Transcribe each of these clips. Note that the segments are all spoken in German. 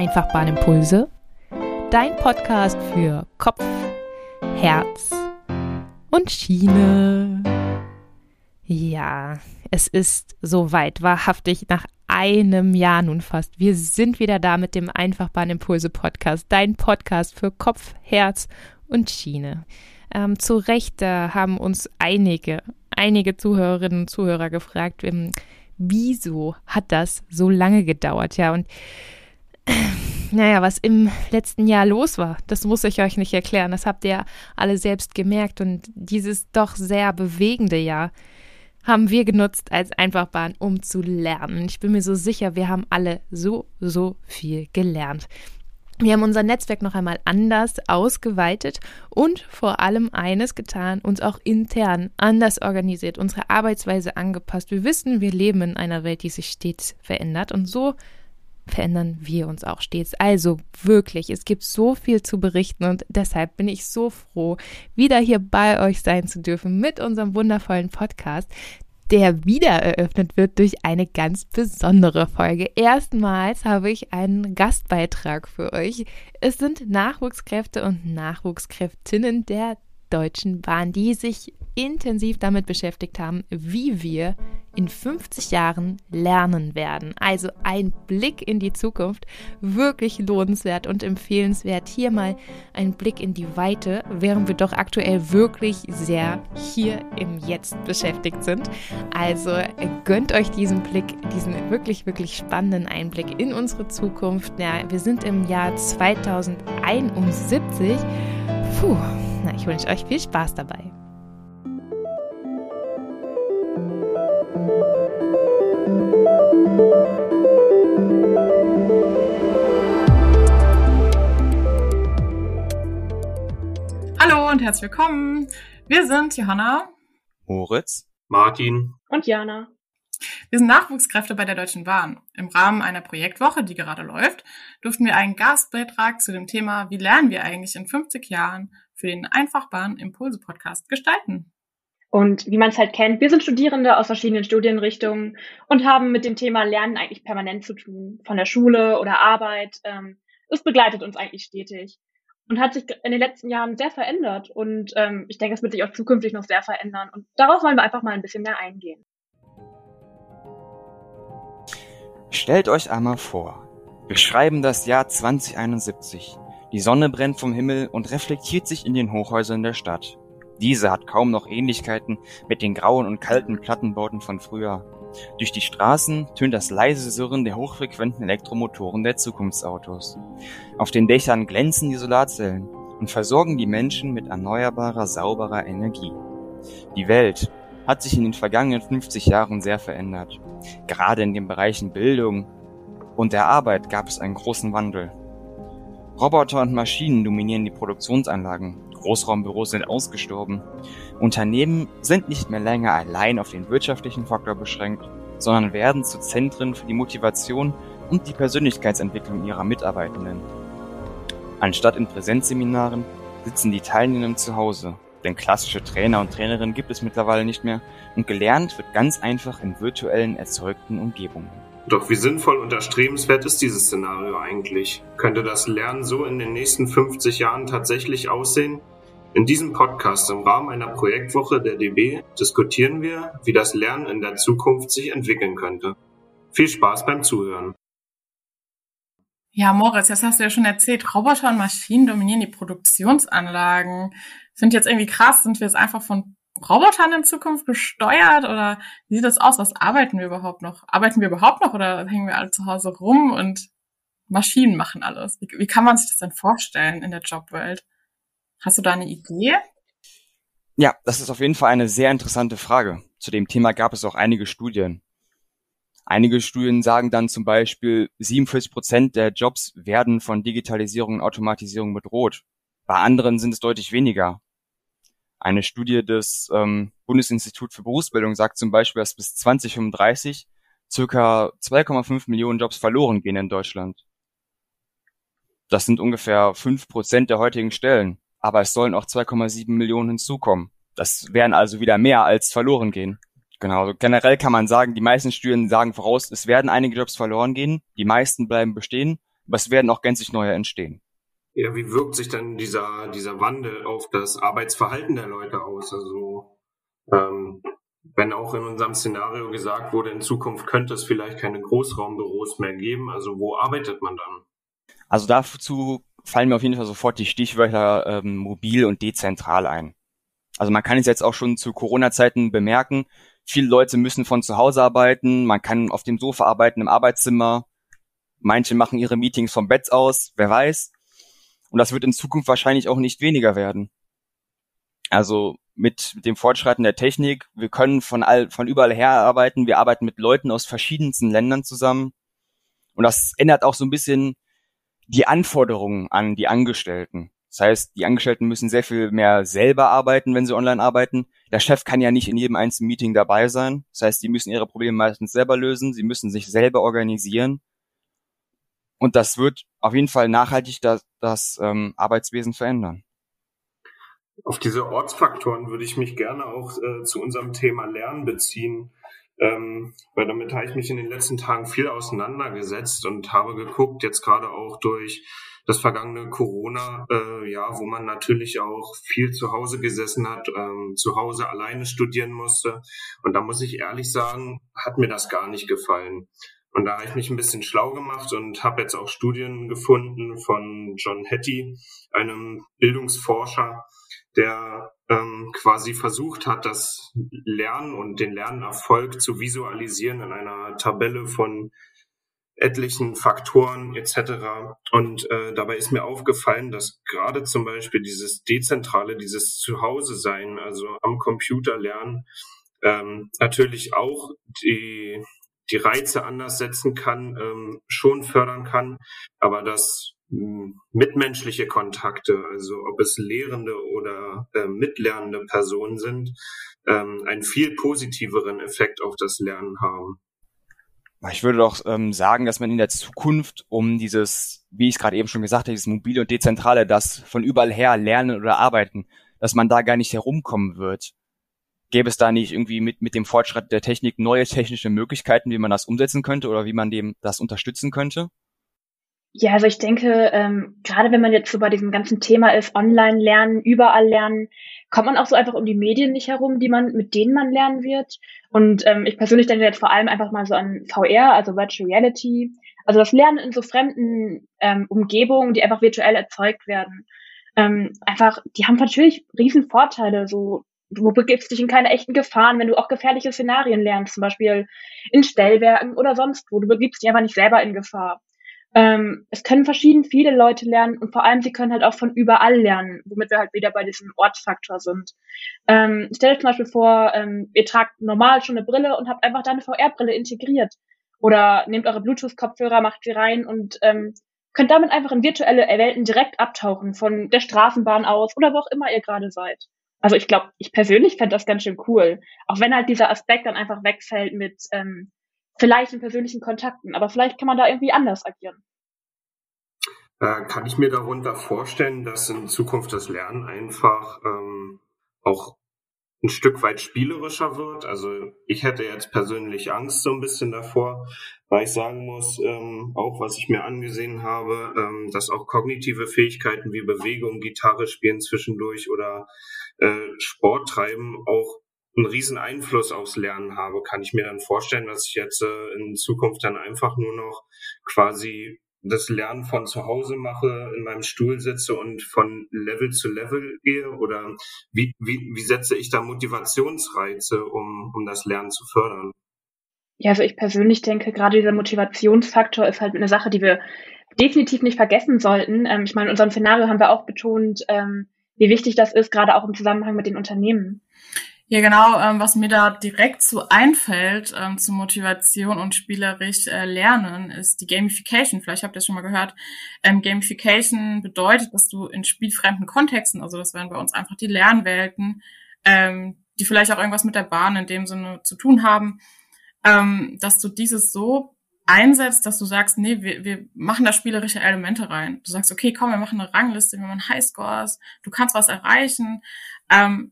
Einfachbahnimpulse, dein Podcast für Kopf, Herz und Schiene. Ja, es ist soweit, wahrhaftig nach einem Jahr nun fast. Wir sind wieder da mit dem Einfachbahnimpulse Podcast, dein Podcast für Kopf, Herz und Schiene. Ähm, zu Recht da haben uns einige, einige Zuhörerinnen und Zuhörer gefragt, ähm, wieso hat das so lange gedauert? Ja, und naja, was im letzten Jahr los war, das muss ich euch nicht erklären. Das habt ihr alle selbst gemerkt. Und dieses doch sehr bewegende Jahr haben wir genutzt als Einfachbahn, um zu lernen. Ich bin mir so sicher, wir haben alle so, so viel gelernt. Wir haben unser Netzwerk noch einmal anders ausgeweitet und vor allem eines getan, uns auch intern anders organisiert, unsere Arbeitsweise angepasst. Wir wissen, wir leben in einer Welt, die sich stets verändert und so verändern wir uns auch stets. Also wirklich, es gibt so viel zu berichten und deshalb bin ich so froh, wieder hier bei euch sein zu dürfen mit unserem wundervollen Podcast, der wieder eröffnet wird durch eine ganz besondere Folge. Erstmals habe ich einen Gastbeitrag für euch. Es sind Nachwuchskräfte und Nachwuchskräftinnen der Deutschen Bahn, die sich intensiv damit beschäftigt haben, wie wir in 50 Jahren lernen werden. Also ein Blick in die Zukunft, wirklich lohnenswert und empfehlenswert. Hier mal ein Blick in die Weite, während wir doch aktuell wirklich sehr hier im Jetzt beschäftigt sind. Also gönnt euch diesen Blick, diesen wirklich, wirklich spannenden Einblick in unsere Zukunft. Ja, wir sind im Jahr 2071. Puh, na, ich wünsche euch viel Spaß dabei. Hallo und herzlich willkommen. Wir sind Johanna, Moritz, Martin und Jana. Wir sind Nachwuchskräfte bei der Deutschen Bahn. Im Rahmen einer Projektwoche, die gerade läuft, durften wir einen Gastbeitrag zu dem Thema Wie lernen wir eigentlich in 50 Jahren für den Einfachbahn Impulse Podcast gestalten. Und wie man es halt kennt, wir sind Studierende aus verschiedenen Studienrichtungen und haben mit dem Thema Lernen eigentlich permanent zu tun, von der Schule oder Arbeit. Ähm, es begleitet uns eigentlich stetig und hat sich in den letzten Jahren sehr verändert. Und ähm, ich denke, es wird sich auch zukünftig noch sehr verändern. Und darauf wollen wir einfach mal ein bisschen mehr eingehen. Stellt euch einmal vor, wir schreiben das Jahr 2071. Die Sonne brennt vom Himmel und reflektiert sich in den Hochhäusern der Stadt. Diese hat kaum noch Ähnlichkeiten mit den grauen und kalten Plattenbauten von früher. Durch die Straßen tönt das leise Surren der hochfrequenten Elektromotoren der Zukunftsautos. Auf den Dächern glänzen die Solarzellen und versorgen die Menschen mit erneuerbarer, sauberer Energie. Die Welt hat sich in den vergangenen 50 Jahren sehr verändert. Gerade in den Bereichen Bildung und der Arbeit gab es einen großen Wandel. Roboter und Maschinen dominieren die Produktionsanlagen, Großraumbüros sind ausgestorben. Unternehmen sind nicht mehr länger allein auf den wirtschaftlichen Faktor beschränkt, sondern werden zu Zentren für die Motivation und die Persönlichkeitsentwicklung ihrer Mitarbeitenden. Anstatt in Präsenzseminaren sitzen die Teilnehmenden zu Hause, denn klassische Trainer und Trainerinnen gibt es mittlerweile nicht mehr und gelernt wird ganz einfach in virtuellen erzeugten Umgebungen. Doch wie sinnvoll und erstrebenswert ist dieses Szenario eigentlich? Könnte das Lernen so in den nächsten 50 Jahren tatsächlich aussehen? In diesem Podcast im Rahmen einer Projektwoche der DB diskutieren wir, wie das Lernen in der Zukunft sich entwickeln könnte. Viel Spaß beim Zuhören. Ja, Moritz, jetzt hast du ja schon erzählt, Roboter und Maschinen dominieren die Produktionsanlagen. Sind jetzt irgendwie krass, sind wir jetzt einfach von Robotern in Zukunft gesteuert oder wie sieht das aus? Was arbeiten wir überhaupt noch? Arbeiten wir überhaupt noch oder hängen wir alle zu Hause rum und Maschinen machen alles? Wie, wie kann man sich das denn vorstellen in der Jobwelt? Hast du da eine Idee? Ja, das ist auf jeden Fall eine sehr interessante Frage. Zu dem Thema gab es auch einige Studien. Einige Studien sagen dann zum Beispiel, 47 Prozent der Jobs werden von Digitalisierung und Automatisierung bedroht. Bei anderen sind es deutlich weniger. Eine Studie des ähm, Bundesinstitut für Berufsbildung sagt zum Beispiel, dass bis 2035 circa 2,5 Millionen Jobs verloren gehen in Deutschland. Das sind ungefähr fünf Prozent der heutigen Stellen. Aber es sollen auch 2,7 Millionen hinzukommen. Das wären also wieder mehr als verloren gehen. Genau, generell kann man sagen, die meisten Studien sagen voraus, es werden einige Jobs verloren gehen, die meisten bleiben bestehen, aber es werden auch gänzlich neue entstehen. Ja, wie wirkt sich dann dieser, dieser Wandel auf das Arbeitsverhalten der Leute aus? Also, ähm, wenn auch in unserem Szenario gesagt wurde, in Zukunft könnte es vielleicht keine Großraumbüros mehr geben, also wo arbeitet man dann? Also dazu fallen mir auf jeden Fall sofort die Stichwörter ähm, mobil und dezentral ein. Also man kann es jetzt auch schon zu Corona-Zeiten bemerken, viele Leute müssen von zu Hause arbeiten, man kann auf dem Sofa arbeiten, im Arbeitszimmer, manche machen ihre Meetings vom Bett aus, wer weiß. Und das wird in Zukunft wahrscheinlich auch nicht weniger werden. Also mit, dem Fortschreiten der Technik, wir können von all, von überall her arbeiten, wir arbeiten mit Leuten aus verschiedensten Ländern zusammen. Und das ändert auch so ein bisschen die Anforderungen an die Angestellten. Das heißt, die Angestellten müssen sehr viel mehr selber arbeiten, wenn sie online arbeiten. Der Chef kann ja nicht in jedem einzelnen Meeting dabei sein. Das heißt, die müssen ihre Probleme meistens selber lösen. Sie müssen sich selber organisieren. Und das wird auf jeden Fall nachhaltig das, das ähm, Arbeitswesen verändern. Auf diese Ortsfaktoren würde ich mich gerne auch äh, zu unserem Thema Lernen beziehen, ähm, weil damit habe ich mich in den letzten Tagen viel auseinandergesetzt und habe geguckt, jetzt gerade auch durch das vergangene Corona, äh, ja, wo man natürlich auch viel zu Hause gesessen hat, ähm, zu Hause alleine studieren musste. Und da muss ich ehrlich sagen, hat mir das gar nicht gefallen. Und da habe ich mich ein bisschen schlau gemacht und habe jetzt auch Studien gefunden von John Hattie, einem Bildungsforscher, der ähm, quasi versucht hat, das Lernen und den Lernerfolg zu visualisieren in einer Tabelle von etlichen Faktoren etc. Und äh, dabei ist mir aufgefallen, dass gerade zum Beispiel dieses dezentrale, dieses Zuhause sein, also am Computer lernen, ähm, natürlich auch die die Reize anders setzen kann, ähm, schon fördern kann, aber dass hm, mitmenschliche Kontakte, also ob es lehrende oder äh, mitlernende Personen sind, ähm, einen viel positiveren Effekt auf das Lernen haben. Ich würde doch ähm, sagen, dass man in der Zukunft um dieses, wie ich es gerade eben schon gesagt habe, dieses mobile und dezentrale, das von überall her lernen oder arbeiten, dass man da gar nicht herumkommen wird gäbe es da nicht irgendwie mit, mit dem Fortschritt der Technik neue technische Möglichkeiten, wie man das umsetzen könnte oder wie man dem das unterstützen könnte? Ja, also ich denke, ähm, gerade wenn man jetzt so bei diesem ganzen Thema ist, online lernen, überall lernen, kommt man auch so einfach um die Medien nicht herum, die man, mit denen man lernen wird. Und ähm, ich persönlich denke jetzt vor allem einfach mal so an VR, also Virtual Reality, also das Lernen in so fremden ähm, Umgebungen, die einfach virtuell erzeugt werden. Ähm, einfach, die haben natürlich riesen Vorteile, so du begibst dich in keine echten Gefahren, wenn du auch gefährliche Szenarien lernst, zum Beispiel in Stellwerken oder sonst wo. Du begibst dich einfach nicht selber in Gefahr. Ähm, es können verschieden viele Leute lernen und vor allem sie können halt auch von überall lernen, womit wir halt wieder bei diesem Ortsfaktor sind. Ähm, stell dir zum Beispiel vor, ähm, ihr tragt normal schon eine Brille und habt einfach deine VR-Brille integriert. Oder nehmt eure Bluetooth-Kopfhörer, macht sie rein und ähm, könnt damit einfach in virtuelle Welten direkt abtauchen, von der Straßenbahn aus oder wo auch immer ihr gerade seid. Also ich glaube, ich persönlich fände das ganz schön cool. Auch wenn halt dieser Aspekt dann einfach wegfällt mit ähm, vielleicht in persönlichen Kontakten. Aber vielleicht kann man da irgendwie anders agieren. Äh, kann ich mir darunter vorstellen, dass in Zukunft das Lernen einfach ähm, auch ein Stück weit spielerischer wird. Also ich hätte jetzt persönlich Angst so ein bisschen davor, weil ich sagen muss, ähm, auch was ich mir angesehen habe, ähm, dass auch kognitive Fähigkeiten wie Bewegung, Gitarre spielen zwischendurch oder äh, Sport treiben auch einen riesen Einfluss aufs Lernen habe, kann ich mir dann vorstellen, dass ich jetzt äh, in Zukunft dann einfach nur noch quasi das Lernen von zu Hause mache, in meinem Stuhl sitze und von Level zu Level gehe? Oder wie, wie, wie setze ich da Motivationsreize, um, um das Lernen zu fördern? Ja, also ich persönlich denke, gerade dieser Motivationsfaktor ist halt eine Sache, die wir definitiv nicht vergessen sollten. Ähm, ich meine, in unserem Szenario haben wir auch betont, ähm, wie wichtig das ist, gerade auch im Zusammenhang mit den Unternehmen. Ja, genau, ähm, was mir da direkt so einfällt ähm, zu Motivation und spielerisch äh, lernen, ist die Gamification. Vielleicht habt ihr das schon mal gehört. Ähm, Gamification bedeutet, dass du in spielfremden Kontexten, also das wären bei uns einfach die Lernwelten, ähm, die vielleicht auch irgendwas mit der Bahn in dem Sinne zu tun haben, ähm, dass du dieses so einsetzt, dass du sagst, nee, wir, wir machen da spielerische Elemente rein. Du sagst, okay, komm, wir machen eine Rangliste, wir machen Highscores, du kannst was erreichen. Ähm,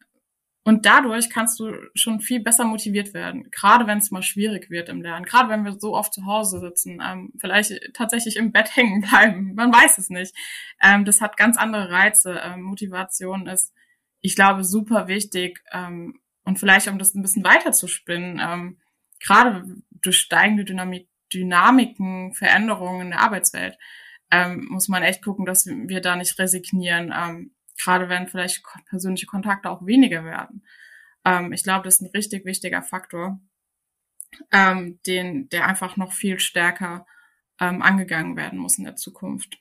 Und dadurch kannst du schon viel besser motiviert werden, gerade wenn es mal schwierig wird im Lernen, gerade wenn wir so oft zu Hause sitzen, ähm, vielleicht tatsächlich im Bett hängen bleiben, man weiß es nicht. Ähm, das hat ganz andere Reize. Ähm, Motivation ist, ich glaube, super wichtig. Ähm, und vielleicht, um das ein bisschen weiter zu spinnen, ähm, gerade durch steigende Dynamik, Dynamiken, Veränderungen in der Arbeitswelt, ähm, muss man echt gucken, dass wir da nicht resignieren gerade wenn vielleicht persönliche Kontakte auch weniger werden. Ähm, ich glaube, das ist ein richtig wichtiger Faktor, ähm, den, der einfach noch viel stärker ähm, angegangen werden muss in der Zukunft.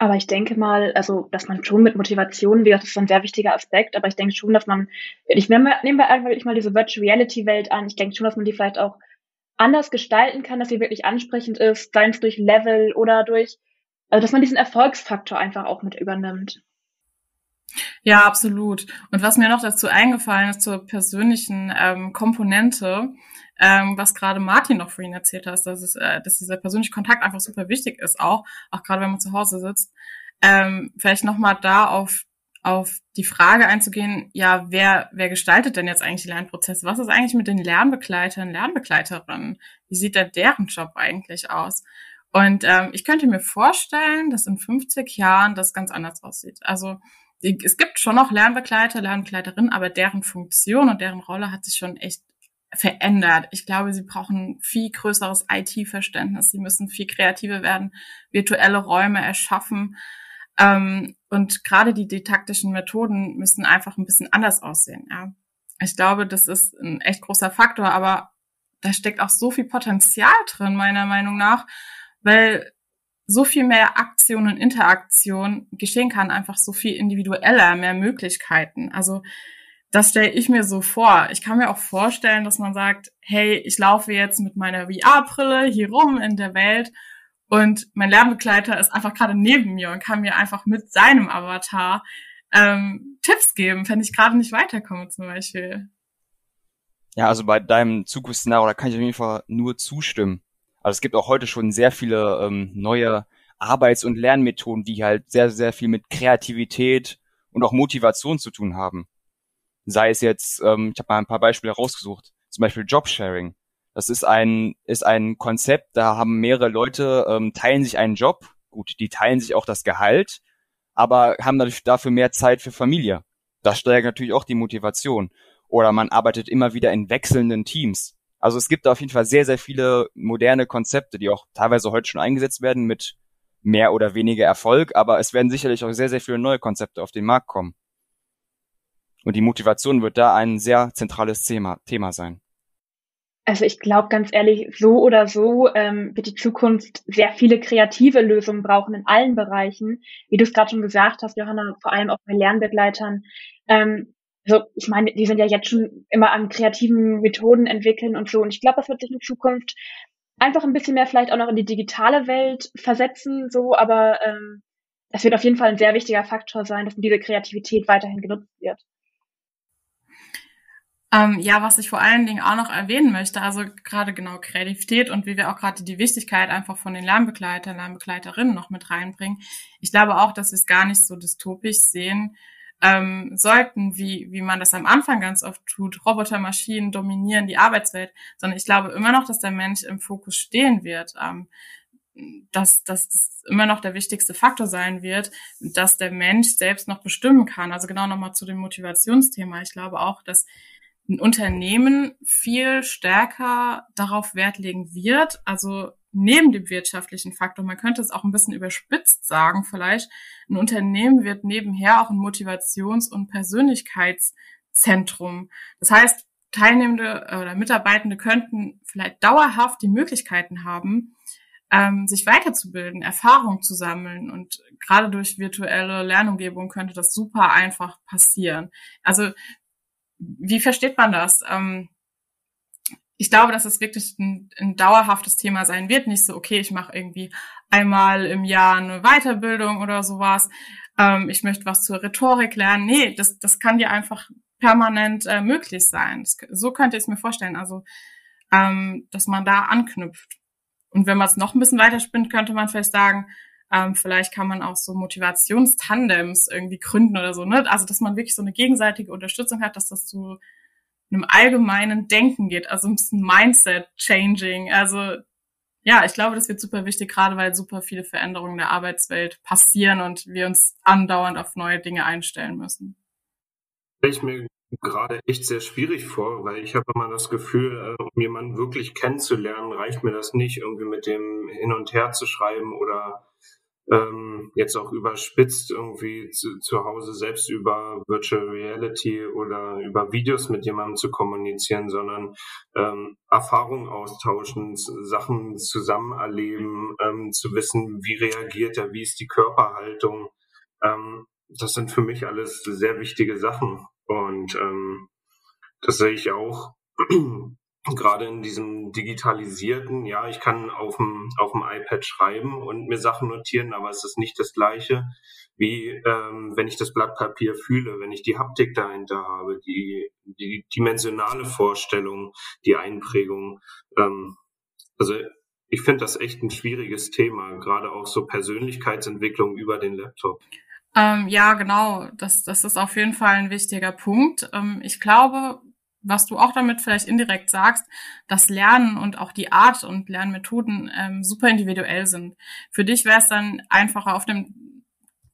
Aber ich denke mal, also, dass man schon mit Motivation, wie gesagt, das ist ein sehr wichtiger Aspekt, aber ich denke schon, dass man, ich nehme, nehmen wir einfach wirklich mal diese Virtual Reality Welt an. Ich denke schon, dass man die vielleicht auch anders gestalten kann, dass sie wirklich ansprechend ist, seien es durch Level oder durch, also, dass man diesen Erfolgsfaktor einfach auch mit übernimmt. Ja, absolut. Und was mir noch dazu eingefallen ist zur persönlichen ähm, Komponente, ähm, was gerade Martin noch vorhin erzählt hat, dass, es, äh, dass dieser persönliche Kontakt einfach super wichtig ist, auch, auch gerade wenn man zu Hause sitzt. Ähm, vielleicht nochmal da auf, auf die Frage einzugehen, ja, wer, wer gestaltet denn jetzt eigentlich die Lernprozesse? Was ist eigentlich mit den Lernbegleitern, Lernbegleiterinnen? Wie sieht da deren Job eigentlich aus? Und ähm, ich könnte mir vorstellen, dass in 50 Jahren das ganz anders aussieht. Also es gibt schon noch Lernbegleiter, Lernbegleiterinnen, aber deren Funktion und deren Rolle hat sich schon echt verändert. Ich glaube, sie brauchen viel größeres IT-Verständnis. Sie müssen viel kreativer werden, virtuelle Räume erschaffen. Ähm, und gerade die didaktischen Methoden müssen einfach ein bisschen anders aussehen. Ja. Ich glaube, das ist ein echt großer Faktor, aber da steckt auch so viel Potenzial drin, meiner Meinung nach, weil so viel mehr Aktion und Interaktion geschehen kann, einfach so viel individueller, mehr Möglichkeiten. Also das stelle ich mir so vor. Ich kann mir auch vorstellen, dass man sagt, hey, ich laufe jetzt mit meiner VR-Brille hier rum in der Welt und mein Lernbegleiter ist einfach gerade neben mir und kann mir einfach mit seinem Avatar ähm, Tipps geben, wenn ich gerade nicht weiterkomme zum Beispiel. Ja, also bei deinem Zukunftsszenario, da kann ich auf jeden Fall nur zustimmen. Also es gibt auch heute schon sehr viele ähm, neue Arbeits- und Lernmethoden, die halt sehr, sehr viel mit Kreativität und auch Motivation zu tun haben. Sei es jetzt, ähm, ich habe mal ein paar Beispiele rausgesucht, zum Beispiel Jobsharing. Das ist ein, ist ein Konzept, da haben mehrere Leute, ähm, teilen sich einen Job. Gut, die teilen sich auch das Gehalt, aber haben dadurch dafür mehr Zeit für Familie. Das steigert natürlich auch die Motivation. Oder man arbeitet immer wieder in wechselnden Teams. Also es gibt auf jeden Fall sehr, sehr viele moderne Konzepte, die auch teilweise heute schon eingesetzt werden mit mehr oder weniger Erfolg, aber es werden sicherlich auch sehr, sehr viele neue Konzepte auf den Markt kommen. Und die Motivation wird da ein sehr zentrales Thema, Thema sein. Also ich glaube ganz ehrlich, so oder so ähm, wird die Zukunft sehr viele kreative Lösungen brauchen in allen Bereichen. Wie du es gerade schon gesagt hast, Johanna, vor allem auch bei Lernbegleitern. Ähm, also ich meine, die sind ja jetzt schon immer an kreativen Methoden entwickeln und so. Und ich glaube, das wird sich in Zukunft einfach ein bisschen mehr vielleicht auch noch in die digitale Welt versetzen, so, aber ähm, das wird auf jeden Fall ein sehr wichtiger Faktor sein, dass diese Kreativität weiterhin genutzt wird. Ähm, ja, was ich vor allen Dingen auch noch erwähnen möchte, also gerade genau Kreativität und wie wir auch gerade die Wichtigkeit einfach von den Lernbegleitern, Lernbegleiterinnen noch mit reinbringen. Ich glaube auch, dass wir es gar nicht so dystopisch sehen, ähm, sollten, wie, wie man das am Anfang ganz oft tut, Robotermaschinen dominieren die Arbeitswelt, sondern ich glaube immer noch, dass der Mensch im Fokus stehen wird, ähm, dass, dass das immer noch der wichtigste Faktor sein wird, dass der Mensch selbst noch bestimmen kann. Also genau nochmal zu dem Motivationsthema. Ich glaube auch, dass ein Unternehmen viel stärker darauf Wert legen wird, also neben dem wirtschaftlichen Faktor, man könnte es auch ein bisschen überspitzt sagen vielleicht, ein Unternehmen wird nebenher auch ein Motivations- und Persönlichkeitszentrum. Das heißt, Teilnehmende oder Mitarbeitende könnten vielleicht dauerhaft die Möglichkeiten haben, ähm, sich weiterzubilden, Erfahrung zu sammeln und gerade durch virtuelle Lernumgebung könnte das super einfach passieren. Also wie versteht man das? Ähm, ich glaube, dass es wirklich ein, ein dauerhaftes Thema sein wird. Nicht so, okay, ich mache irgendwie einmal im Jahr eine Weiterbildung oder sowas. Ähm, ich möchte was zur Rhetorik lernen. Nee, das, das kann dir einfach permanent äh, möglich sein. Das, so könnte ich es mir vorstellen. Also, ähm, dass man da anknüpft. Und wenn man es noch ein bisschen weiterspinnt, könnte man vielleicht sagen, Ähm, vielleicht kann man auch so Motivationstandems irgendwie gründen oder so, ne? Also, dass man wirklich so eine gegenseitige Unterstützung hat, dass das zu einem allgemeinen Denken geht, also ein bisschen Mindset-Changing. Also, ja, ich glaube, das wird super wichtig, gerade weil super viele Veränderungen der Arbeitswelt passieren und wir uns andauernd auf neue Dinge einstellen müssen. Ich mir gerade echt sehr schwierig vor, weil ich habe immer das Gefühl, äh, um jemanden wirklich kennenzulernen, reicht mir das nicht, irgendwie mit dem hin und her zu schreiben oder ähm, jetzt auch überspitzt irgendwie zu, zu Hause selbst über Virtual Reality oder über Videos mit jemandem zu kommunizieren, sondern ähm, Erfahrungen austauschen, Sachen zusammen erleben, ähm, zu wissen, wie reagiert er, wie ist die Körperhaltung. Ähm, das sind für mich alles sehr wichtige Sachen. Und ähm, das sehe ich auch gerade in diesem digitalisierten, ja, ich kann auf dem, auf dem iPad schreiben und mir Sachen notieren, aber es ist nicht das gleiche, wie ähm, wenn ich das Blatt Papier fühle, wenn ich die Haptik dahinter habe, die, die dimensionale Vorstellung, die Einprägung. Ähm, also ich finde das echt ein schwieriges Thema, gerade auch so Persönlichkeitsentwicklung über den Laptop. Ähm, ja, genau. Das, das ist auf jeden Fall ein wichtiger Punkt. Ähm, ich glaube, was du auch damit vielleicht indirekt sagst, dass Lernen und auch die Art und Lernmethoden ähm, super individuell sind. Für dich wäre es dann einfacher, auf dem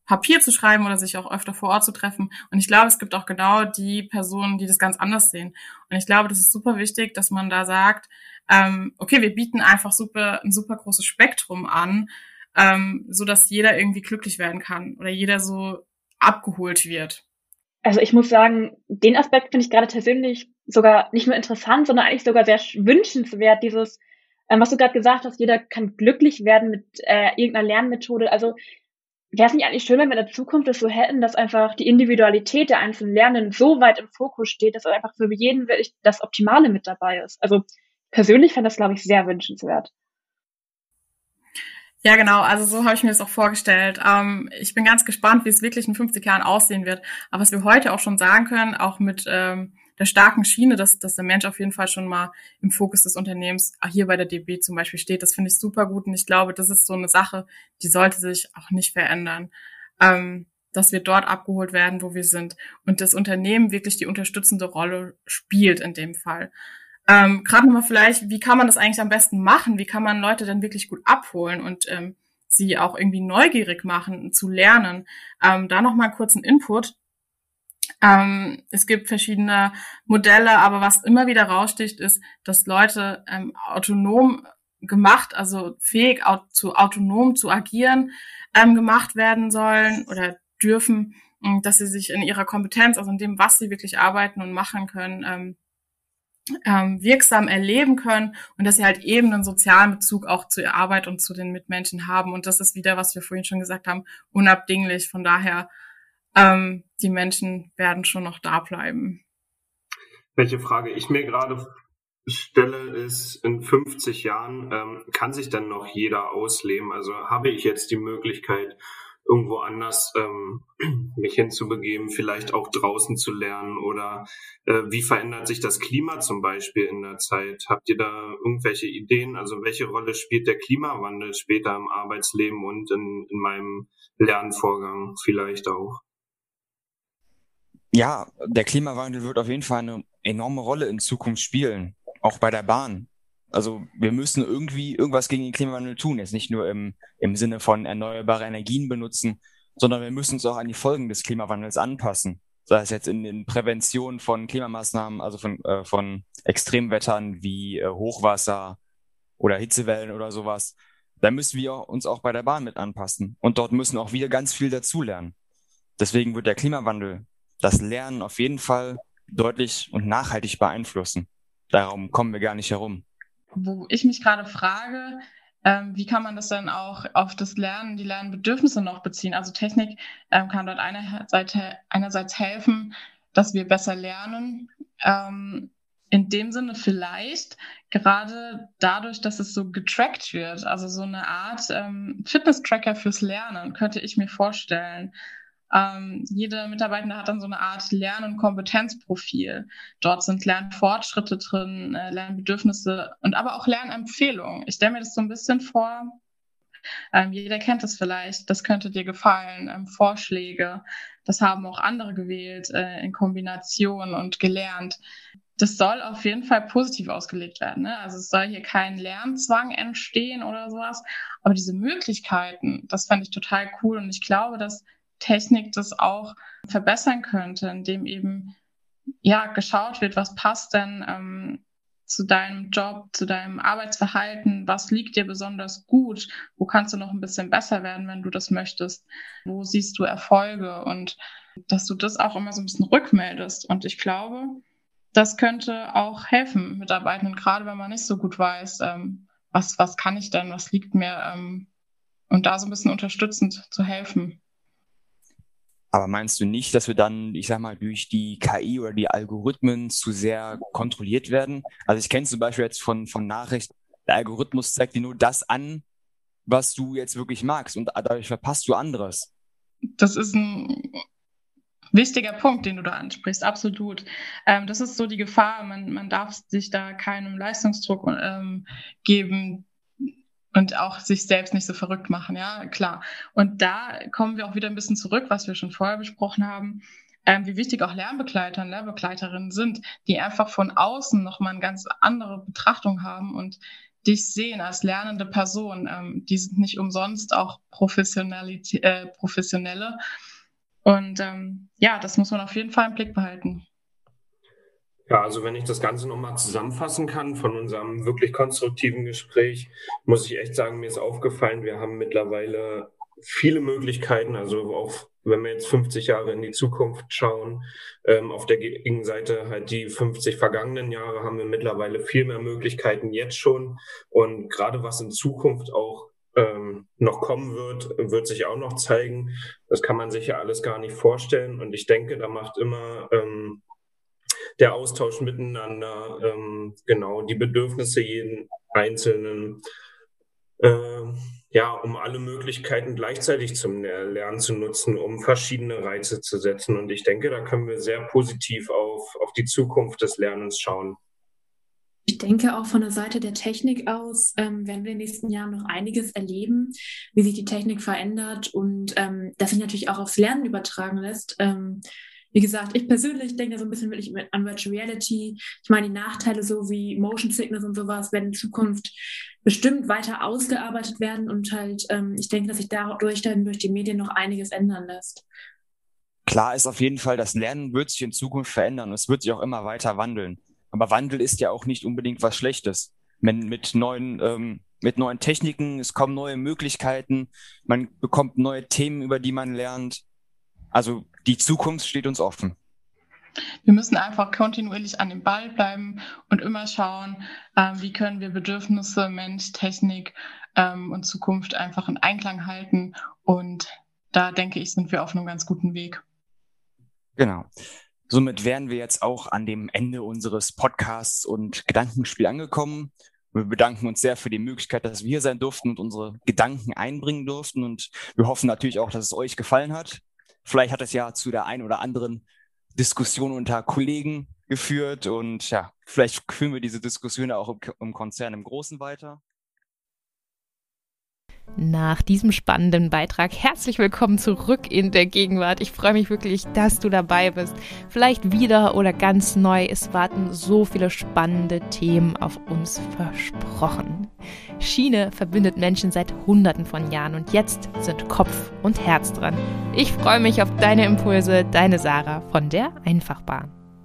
Papier zu schreiben oder sich auch öfter vor Ort zu treffen. Und ich glaube, es gibt auch genau die Personen, die das ganz anders sehen. Und ich glaube, das ist super wichtig, dass man da sagt, ähm, okay, wir bieten einfach super ein super großes Spektrum an ähm, so dass jeder irgendwie glücklich werden kann oder jeder so abgeholt wird. Also ich muss sagen, den Aspekt finde ich gerade persönlich sogar nicht nur interessant, sondern eigentlich sogar sehr wünschenswert. Dieses, ähm, was du gerade gesagt hast, jeder kann glücklich werden mit äh, irgendeiner Lernmethode. Also wäre es nicht eigentlich schön, wenn wir in der Zukunft das so hätten, dass einfach die Individualität der einzelnen Lernenden so weit im Fokus steht, dass einfach für jeden wirklich das Optimale mit dabei ist. Also persönlich fände das, glaube ich, sehr wünschenswert. Ja, genau. Also so habe ich mir das auch vorgestellt. Ähm, ich bin ganz gespannt, wie es wirklich in 50 Jahren aussehen wird. Aber was wir heute auch schon sagen können, auch mit ähm, der starken Schiene, dass, dass der Mensch auf jeden Fall schon mal im Fokus des Unternehmens hier bei der DB zum Beispiel steht, das finde ich super gut. Und ich glaube, das ist so eine Sache, die sollte sich auch nicht verändern. Ähm, dass wir dort abgeholt werden, wo wir sind. Und das Unternehmen wirklich die unterstützende Rolle spielt in dem Fall. Ähm, Gerade nochmal vielleicht, wie kann man das eigentlich am besten machen? Wie kann man Leute dann wirklich gut abholen und ähm, sie auch irgendwie neugierig machen, zu lernen? Ähm, da nochmal einen Input. Ähm, es gibt verschiedene Modelle, aber was immer wieder raussticht, ist, dass Leute ähm, autonom gemacht, also fähig au zu autonom zu agieren, ähm, gemacht werden sollen oder dürfen, dass sie sich in ihrer Kompetenz, also in dem, was sie wirklich arbeiten und machen können, ähm, ähm, wirksam erleben können und dass sie halt eben einen sozialen Bezug auch zu ihrer Arbeit und zu den Mitmenschen haben. Und das ist wieder, was wir vorhin schon gesagt haben, unabdinglich. Von daher, ähm, die Menschen werden schon noch da bleiben. Welche Frage ich mir gerade stelle, ist, in 50 Jahren ähm, kann sich dann noch jeder ausleben? Also habe ich jetzt die Möglichkeit, irgendwo anders ähm, mich hinzubegeben, vielleicht auch draußen zu lernen oder äh, wie verändert sich das Klima zum Beispiel in der Zeit? Habt ihr da irgendwelche Ideen? Also welche Rolle spielt der Klimawandel später im Arbeitsleben und in, in meinem Lernvorgang vielleicht auch? Ja, der Klimawandel wird auf jeden Fall eine enorme Rolle in Zukunft spielen, auch bei der Bahn also wir müssen irgendwie irgendwas gegen den Klimawandel tun. Jetzt nicht nur im, im Sinne von erneuerbare Energien benutzen, sondern wir müssen uns auch an die Folgen des Klimawandels anpassen. Sei es jetzt in den Prävention von Klimamaßnahmen, also von, äh, von Extremwettern wie äh, Hochwasser oder Hitzewellen oder sowas. Da müssen wir uns auch bei der Bahn mit anpassen. Und dort müssen auch wir ganz viel dazulernen. Deswegen wird der Klimawandel das Lernen auf jeden Fall deutlich und nachhaltig beeinflussen. Darum kommen wir gar nicht herum wo ich mich gerade frage, ähm, wie kann man das dann auch auf das Lernen, die Lernbedürfnisse noch beziehen? Also Technik ähm, kann dort einerseits, einerseits helfen, dass wir besser lernen. Ähm, in dem Sinne vielleicht gerade dadurch, dass es so getrackt wird, also so eine Art Fitness-Tracker fürs Lernen, könnte ich mir vorstellen. Ähm, jede Mitarbeitende hat dann so eine Art Lern- und Kompetenzprofil. Dort sind Lernfortschritte drin, äh, Lernbedürfnisse und aber auch Lernempfehlungen. Ich stelle mir das so ein bisschen vor, Ähm, jeder kennt es vielleicht, das könnte dir gefallen, ähm, Vorschläge. Das haben auch andere gewählt äh, in Kombination und gelernt. Das soll auf jeden Fall positiv ausgelegt werden. Ne? Also es soll hier kein Lernzwang entstehen oder sowas. Aber diese Möglichkeiten, das fand ich total cool. Und ich glaube, dass Technik das auch verbessern könnte, indem eben ja geschaut wird, was passt denn ähm, zu deinem Job, zu deinem Arbeitsverhalten, was liegt dir besonders gut, wo kannst du noch ein bisschen besser werden, wenn du das möchtest, wo siehst du Erfolge und dass du das auch immer so ein bisschen rückmeldest. Und ich glaube, das könnte auch helfen Mitarbeitenden, gerade wenn man nicht so gut weiß, ähm, was, was kann ich denn, was liegt mir ähm, und da so ein bisschen unterstützend zu helfen. Aber meinst du nicht, dass wir dann, ich sag mal, durch die KI oder die Algorithmen zu sehr kontrolliert werden? Also ich kenne zum Beispiel jetzt von, von Nachrichten, der Algorithmus zeigt dir nur das an, was du jetzt wirklich magst und dadurch verpasst du anderes. Das ist ein wichtiger Punkt, den du da ansprichst, absolut. Ähm, das ist so die Gefahr, man, man darf sich da keinem Leistungsdruck ähm, geben, und auch sich selbst nicht so verrückt machen, ja, klar. Und da kommen wir auch wieder ein bisschen zurück, was wir schon vorher besprochen haben, ähm, wie wichtig auch Lernbegleiter und Lernbegleiterinnen sind, die einfach von außen nochmal eine ganz andere Betrachtung haben und dich sehen als lernende Person. Ähm, die sind nicht umsonst auch Professionalität, äh, Professionelle. Und ähm, ja, das muss man auf jeden Fall im Blick behalten. Ja, also wenn ich das Ganze nochmal zusammenfassen kann von unserem wirklich konstruktiven Gespräch, muss ich echt sagen, mir ist aufgefallen, wir haben mittlerweile viele Möglichkeiten, also auch wenn wir jetzt 50 Jahre in die Zukunft schauen, ähm, auf der Gegenseite halt die 50 vergangenen Jahre haben wir mittlerweile viel mehr Möglichkeiten jetzt schon. Und gerade was in Zukunft auch ähm, noch kommen wird, wird sich auch noch zeigen. Das kann man sich ja alles gar nicht vorstellen. Und ich denke, da macht immer ähm, der Austausch miteinander, ähm, genau, die Bedürfnisse jeden Einzelnen, äh, ja, um alle Möglichkeiten gleichzeitig zum Lernen zu nutzen, um verschiedene Reize zu setzen. Und ich denke, da können wir sehr positiv auf, auf die Zukunft des Lernens schauen. Ich denke auch von der Seite der Technik aus ähm, werden wir in den nächsten Jahren noch einiges erleben, wie sich die Technik verändert und ähm, das sich natürlich auch aufs Lernen übertragen lässt. Ähm, wie gesagt, ich persönlich denke so ein bisschen wirklich an Virtual Reality. Ich meine, die Nachteile so wie Motion Sickness und sowas werden in Zukunft bestimmt weiter ausgearbeitet werden und halt, ähm, ich denke, dass sich dadurch dann durch die Medien noch einiges ändern lässt. Klar ist auf jeden Fall, das Lernen wird sich in Zukunft verändern und es wird sich auch immer weiter wandeln. Aber Wandel ist ja auch nicht unbedingt was Schlechtes. Wenn mit neuen, ähm, mit neuen Techniken, es kommen neue Möglichkeiten, man bekommt neue Themen, über die man lernt. Also die Zukunft steht uns offen. Wir müssen einfach kontinuierlich an dem Ball bleiben und immer schauen, ähm, wie können wir Bedürfnisse, Mensch, Technik ähm, und Zukunft einfach in Einklang halten. Und da denke ich, sind wir auf einem ganz guten Weg. Genau. Somit wären wir jetzt auch an dem Ende unseres Podcasts und Gedankenspiel angekommen. Wir bedanken uns sehr für die Möglichkeit, dass wir hier sein durften und unsere Gedanken einbringen durften. Und wir hoffen natürlich auch, dass es euch gefallen hat. Vielleicht hat es ja zu der einen oder anderen Diskussion unter Kollegen geführt und ja, vielleicht führen wir diese Diskussion auch im, im Konzern im Großen weiter. Nach diesem spannenden Beitrag herzlich willkommen zurück in der Gegenwart. Ich freue mich wirklich, dass du dabei bist. Vielleicht wieder oder ganz neu. Es warten so viele spannende Themen auf uns versprochen. Schiene verbindet Menschen seit Hunderten von Jahren und jetzt sind Kopf und Herz dran. Ich freue mich auf deine Impulse, deine Sarah von der Einfachbahn.